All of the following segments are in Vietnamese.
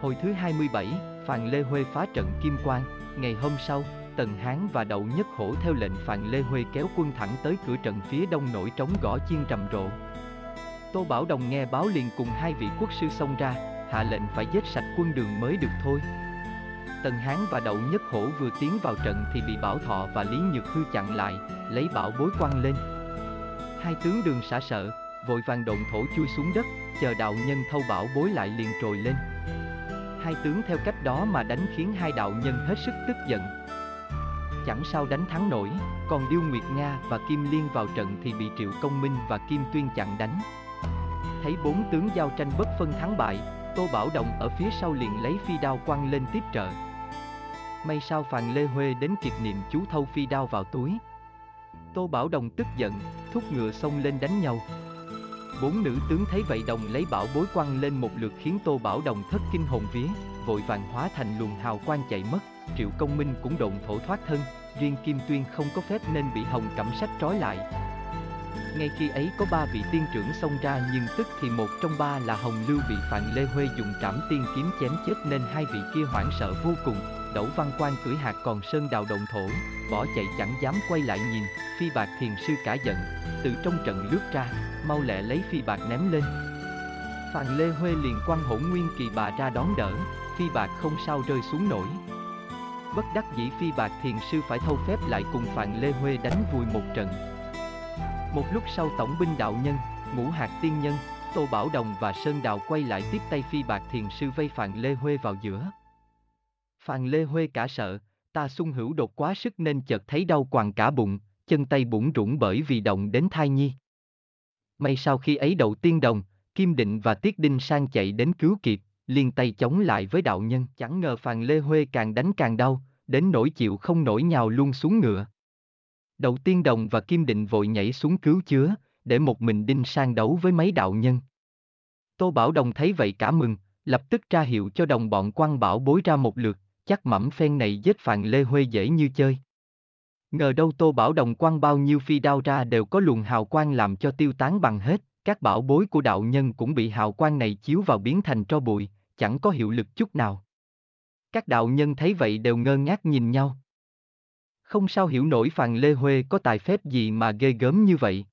Hồi thứ 27, Phàn Lê Huê phá trận Kim Quang, ngày hôm sau, Tần Hán và Đậu Nhất Hổ theo lệnh Phàn Lê Huê kéo quân thẳng tới cửa trận phía đông nổi trống gõ chiên trầm rộ. Tô Bảo Đồng nghe báo liền cùng hai vị quốc sư xông ra, hạ lệnh phải giết sạch quân đường mới được thôi. Tần Hán và Đậu Nhất Hổ vừa tiến vào trận thì bị Bảo Thọ và Lý Nhược Hư chặn lại, lấy bảo bối quăng lên. Hai tướng đường xả sợ, vội vàng động thổ chui xuống đất, chờ đạo nhân thâu bảo bối lại liền trồi lên. Hai tướng theo cách đó mà đánh khiến hai đạo nhân hết sức tức giận. Chẳng sao đánh thắng nổi, còn Điêu Nguyệt Nga và Kim Liên vào trận thì bị Triệu Công Minh và Kim Tuyên chặn đánh. Thấy bốn tướng giao tranh bất phân thắng bại, Tô Bảo Đồng ở phía sau liền lấy phi đao quăng lên tiếp trợ. May sao Phàn Lê Huê đến kịp niệm chú thâu phi đao vào túi. Tô Bảo Đồng tức giận, thúc ngựa xông lên đánh nhau. Bốn nữ tướng thấy vậy đồng lấy bảo bối quăng lên một lượt khiến Tô Bảo Đồng thất kinh hồn vía, vội vàng hóa thành luồng hào quang chạy mất, Triệu Công Minh cũng động thổ thoát thân, riêng Kim Tuyên không có phép nên bị Hồng Cẩm Sách trói lại. Ngay khi ấy có ba vị tiên trưởng xông ra nhưng tức thì một trong ba là Hồng Lưu bị Phạn Lê Huê dùng trảm tiên kiếm chém chết nên hai vị kia hoảng sợ vô cùng, Đẩu Văn Quan cưỡi hạt còn sơn đào động thổ, bỏ chạy chẳng dám quay lại nhìn, phi bạc thiền sư cả giận, từ trong trận lướt ra, mau lẹ lấy phi bạc ném lên. Phàn Lê Huê liền quăng hỗn nguyên kỳ bà ra đón đỡ, phi bạc không sao rơi xuống nổi. Bất đắc dĩ phi bạc thiền sư phải thâu phép lại cùng Phàn Lê Huê đánh vùi một trận. Một lúc sau tổng binh đạo nhân, ngũ hạt tiên nhân, Tô Bảo Đồng và Sơn Đào quay lại tiếp tay phi bạc thiền sư vây Phàn Lê Huê vào giữa. Phàn Lê Huê cả sợ, ta sung hữu đột quá sức nên chợt thấy đau quằn cả bụng, chân tay bủn rủn bởi vì động đến thai nhi. May sau khi ấy đầu tiên đồng, Kim Định và Tiết Đinh sang chạy đến cứu kịp, liền tay chống lại với đạo nhân. Chẳng ngờ Phàn Lê Huê càng đánh càng đau, đến nỗi chịu không nổi nhào luôn xuống ngựa. Đầu tiên đồng và Kim Định vội nhảy xuống cứu chứa, để một mình Đinh sang đấu với mấy đạo nhân. Tô Bảo Đồng thấy vậy cả mừng, lập tức ra hiệu cho đồng bọn quan bảo bối ra một lượt, chắc mẩm phen này giết Phàn Lê Huê dễ như chơi. Ngờ đâu Tô Bảo Đồng quăng bao nhiêu phi đao ra đều có luồng hào quang làm cho tiêu tán bằng hết, các bảo bối của đạo nhân cũng bị hào quang này chiếu vào biến thành tro bụi, chẳng có hiệu lực chút nào. Các đạo nhân thấy vậy đều ngơ ngác nhìn nhau. Không sao hiểu nổi Phàn Lê Huê có tài phép gì mà ghê gớm như vậy.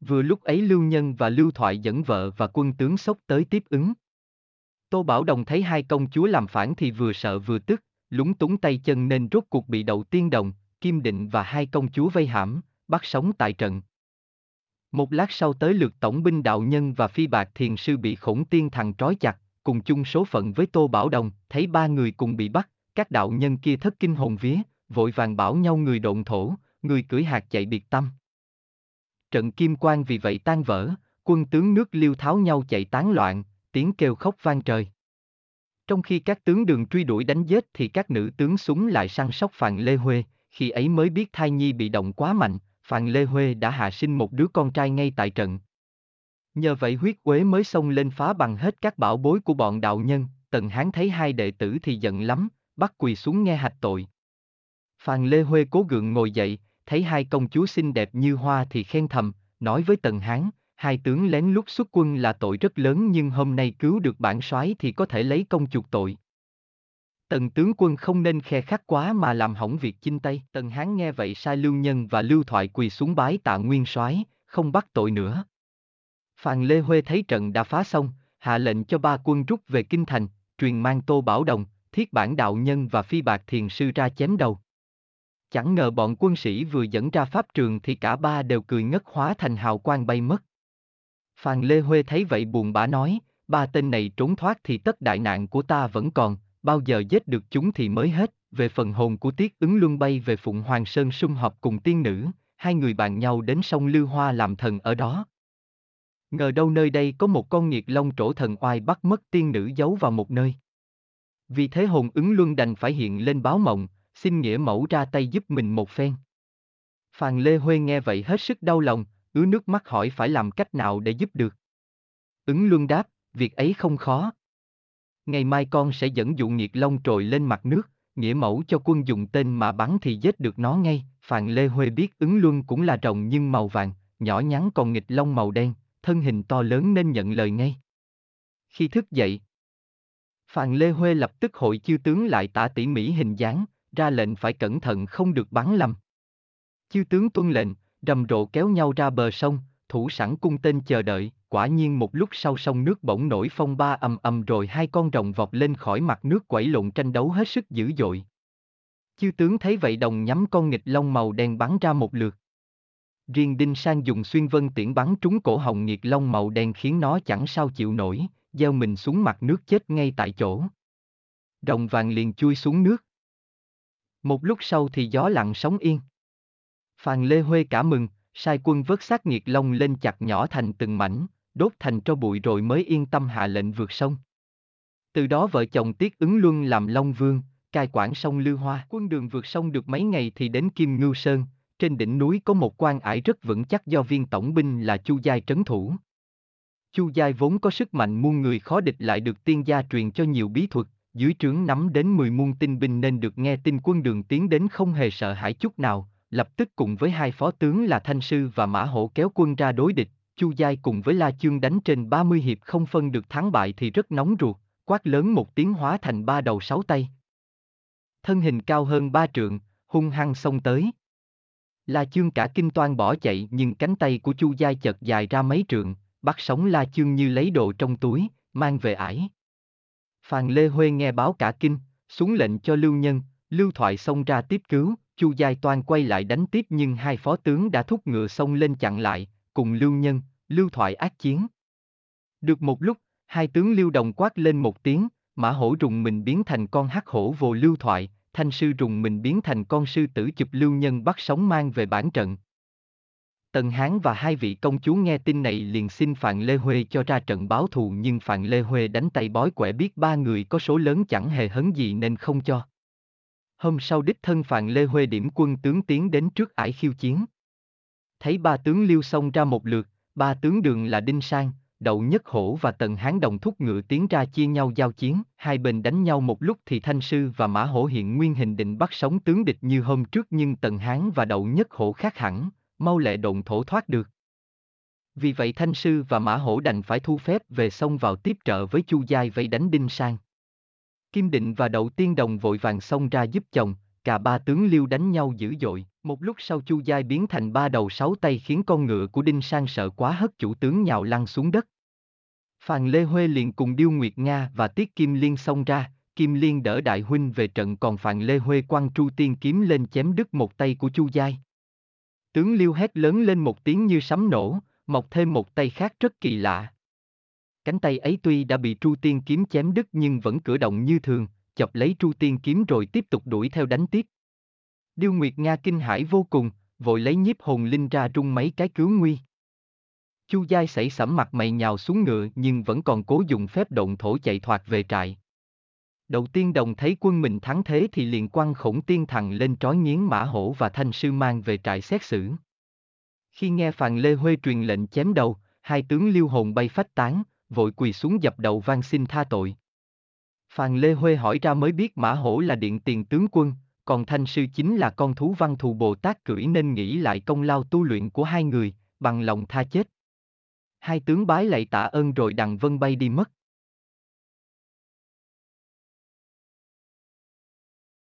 Vừa lúc ấy Lưu Nhân và Lưu Thoại dẫn vợ và quân tướng sốc tới tiếp ứng. Tô Bảo Đồng thấy hai công chúa làm phản thì vừa sợ vừa tức, lúng túng tay chân nên rốt cuộc bị đầu tiên đồng, Kim Định và hai công chúa vây hãm, bắt sống tại trận. Một lát sau tới lượt tổng binh đạo nhân và phi bạc thiền sư bị khổng tiên thằng trói chặt, cùng chung số phận với Tô Bảo Đồng, thấy ba người cùng bị bắt, các đạo nhân kia thất kinh hồn vía, vội vàng bảo nhau người độn thổ, người cưỡi hạt chạy biệt tâm. Trận kim quan vì vậy tan vỡ, quân tướng nước liêu tháo nhau chạy tán loạn, tiếng kêu khóc vang trời. Trong khi các tướng đường truy đuổi đánh giết thì các nữ tướng súng lại săn sóc Phàn Lê Huê, khi ấy mới biết thai nhi bị động quá mạnh, Phàn Lê Huê đã hạ sinh một đứa con trai ngay tại trận. Nhờ vậy huyết quế mới xông lên phá bằng hết các bảo bối của bọn đạo nhân, Tần Hán thấy hai đệ tử thì giận lắm, bắt quỳ xuống nghe hạch tội. Phàn Lê Huê cố gượng ngồi dậy, thấy hai công chúa xinh đẹp như hoa thì khen thầm, nói với Tần Hán, hai tướng lén lút xuất quân là tội rất lớn nhưng hôm nay cứu được bản soái thì có thể lấy công chuộc tội. Tần tướng quân không nên khe khắc quá mà làm hỏng việc chinh Tây. Tần Hán nghe vậy sai Lưu Nhân và Lưu Thoại quỳ xuống bái tạ nguyên soái, không bắt tội nữa. Phàn Lê Huê thấy trận đã phá xong, hạ lệnh cho ba quân rút về kinh thành, truyền mang Tô Bảo Đồng, Thiết Bản Đạo Nhân và Phi Bạc Thiền Sư ra chém đầu. Chẳng ngờ bọn quân sĩ vừa dẫn ra pháp trường thì cả ba đều cười ngất hóa thành hào quang bay mất. Phàn Lê Huê thấy vậy buồn bã nói, ba tên này trốn thoát thì tất đại nạn của ta vẫn còn, bao giờ giết được chúng thì mới hết, về phần hồn của Tiết ứng luân bay về Phụng Hoàng Sơn sum họp cùng tiên nữ, hai người bàn nhau đến sông Lưu Hoa làm thần ở đó. Ngờ đâu nơi đây có một con nghiệt long trổ thần oai bắt mất tiên nữ giấu vào một nơi. Vì thế hồn ứng luân đành phải hiện lên báo mộng, xin nghĩa mẫu ra tay giúp mình một phen. Phàn Lê Huê nghe vậy hết sức đau lòng, ứa nước mắt hỏi phải làm cách nào để giúp được. Ứng luân đáp, việc ấy không khó. Ngày mai con sẽ dẫn dụ nghiệt long trồi lên mặt nước, nghĩa mẫu cho quân dùng tên mà bắn thì giết được nó ngay. Phàn Lê Huê biết ứng luân cũng là rồng nhưng màu vàng, nhỏ nhắn còn nghịch long màu đen, thân hình to lớn nên nhận lời ngay. Khi thức dậy, Phàn Lê Huê lập tức hội chư tướng lại tả tỉ mỉ hình dáng, ra lệnh phải cẩn thận không được bắn lầm. Chư tướng tuân lệnh, rầm rộ kéo nhau ra bờ sông, thủ sẵn cung tên chờ đợi, quả nhiên một lúc sau sông nước bỗng nổi phong ba ầm ầm rồi hai con rồng vọt lên khỏi mặt nước quẩy lộn tranh đấu hết sức dữ dội. Chư tướng thấy vậy đồng nhắm con nghịch long màu đen bắn ra một lượt. Riêng Đinh Sang dùng xuyên vân tiễn bắn trúng cổ hồng nghiệt long màu đen khiến nó chẳng sao chịu nổi, gieo mình xuống mặt nước chết ngay tại chỗ. Rồng vàng liền chui xuống nước. Một lúc sau thì gió lặng sóng yên. Phàn Lê Huê cả mừng, sai quân vớt xác nghiệt long lên chặt nhỏ thành từng mảnh, đốt thành tro bụi rồi mới yên tâm hạ lệnh vượt sông. Từ đó vợ chồng Tiết ứng luân làm Long Vương, cai quản sông Lưu Hoa. Quân đường vượt sông được mấy ngày thì đến Kim Ngưu Sơn, trên đỉnh núi có một quan ải rất vững chắc do viên tổng binh là Chu Giai trấn thủ. Chu Giai vốn có sức mạnh muôn người khó địch lại được tiên gia truyền cho nhiều bí thuật, dưới trướng nắm đến 10 muôn tinh binh nên được nghe tin quân đường tiến đến không hề sợ hãi chút nào, lập tức cùng với hai phó tướng là Thanh Sư và Mã Hổ kéo quân ra đối địch, Chu Giai cùng với La Chương đánh trên 30 hiệp không phân được thắng bại thì rất nóng ruột, quát lớn một tiếng hóa thành ba đầu sáu tay. Thân hình cao hơn ba trượng, hung hăng xông tới. La Chương cả kinh toan bỏ chạy nhưng cánh tay của Chu Giai chợt dài ra mấy trượng, bắt sống La Chương như lấy đồ trong túi, mang về ải. Phàn Lê Huê nghe báo cả kinh, xuống lệnh cho Lưu Nhân, Lưu Thoại xông ra tiếp cứu, Chu Giai Toan quay lại đánh tiếp nhưng hai phó tướng đã thúc ngựa xông lên chặn lại, cùng Lưu Nhân, Lưu Thoại ác chiến. Được một lúc, hai tướng Lưu Đồng quát lên một tiếng, Mã Hổ rùng mình biến thành con hắc hổ vô Lưu Thoại, Thanh Sư rùng mình biến thành con sư tử chụp Lưu Nhân bắt sống mang về bản trận. Tần Hán và hai vị công chúa nghe tin này liền xin Phạm Lê Huê cho ra trận báo thù nhưng Phạm Lê Huê đánh tay bói quẻ biết ba người có số lớn chẳng hề hấn gì nên không cho. Hôm sau đích thân Phạm Lê Huê điểm quân tướng tiến đến trước ải khiêu chiến. Thấy ba tướng liêu xông ra một lượt, ba tướng đường là Đinh Sang, Đậu Nhất Hổ và Tần Hán đồng thúc ngựa tiến ra chia nhau giao chiến, hai bên đánh nhau một lúc thì Thanh Sư và Mã Hổ hiện nguyên hình định bắt sống tướng địch như hôm trước nhưng Tần Hán và Đậu Nhất Hổ khác hẳn, mau lẹ độn thổ thoát được. Vì vậy Thanh Sư và Mã Hổ đành phải thu phép về sông vào tiếp trợ với Chu Giai vây đánh Đinh Sang. Kim Định và Đậu Tiên Đồng vội vàng xông ra giúp chồng, cả ba tướng liêu đánh nhau dữ dội. Một lúc sau Chu Giai biến thành ba đầu sáu tay khiến con ngựa của Đinh Sang sợ quá hất chủ tướng nhào lăn xuống đất. Phàn Lê Huê liền cùng Điêu Nguyệt Nga và Tiết Kim Liên xông ra, Kim Liên đỡ đại huynh về trận còn Phàn Lê Huê quăng Chu Tiên kiếm lên chém đứt một tay của Chu Giai. Tướng Liêu hét lớn lên một tiếng như sấm nổ, mọc thêm một tay khác rất kỳ lạ. Cánh tay ấy tuy đã bị Tru Tiên kiếm chém đứt nhưng vẫn cử động như thường, chọc lấy Tru Tiên kiếm rồi tiếp tục đuổi theo đánh tiếp. Điêu Nguyệt Nga kinh hãi vô cùng, vội lấy nhiếp hồn linh ra rung mấy cái cứu nguy. Chu Giai sảy sẩm mặt mày nhào xuống ngựa nhưng vẫn còn cố dùng phép động thổ chạy thoát về trại. Đầu tiên đồng thấy quân mình thắng thế thì liền quăng khổng tiên thằng lên trói nghiến mã hổ và thanh sư mang về trại xét xử. Khi nghe Phàn Lê Huê truyền lệnh chém đầu, hai tướng liêu hồn bay phách tán, vội quỳ xuống dập đầu van xin tha tội. Phàn Lê Huê hỏi ra mới biết mã hổ là điện tiền tướng quân, còn thanh sư chính là con thú văn thù Bồ Tát cưỡi nên nghĩ lại công lao tu luyện của hai người, bằng lòng tha chết. Hai tướng bái lạy tạ ơn rồi đằng vân bay đi mất.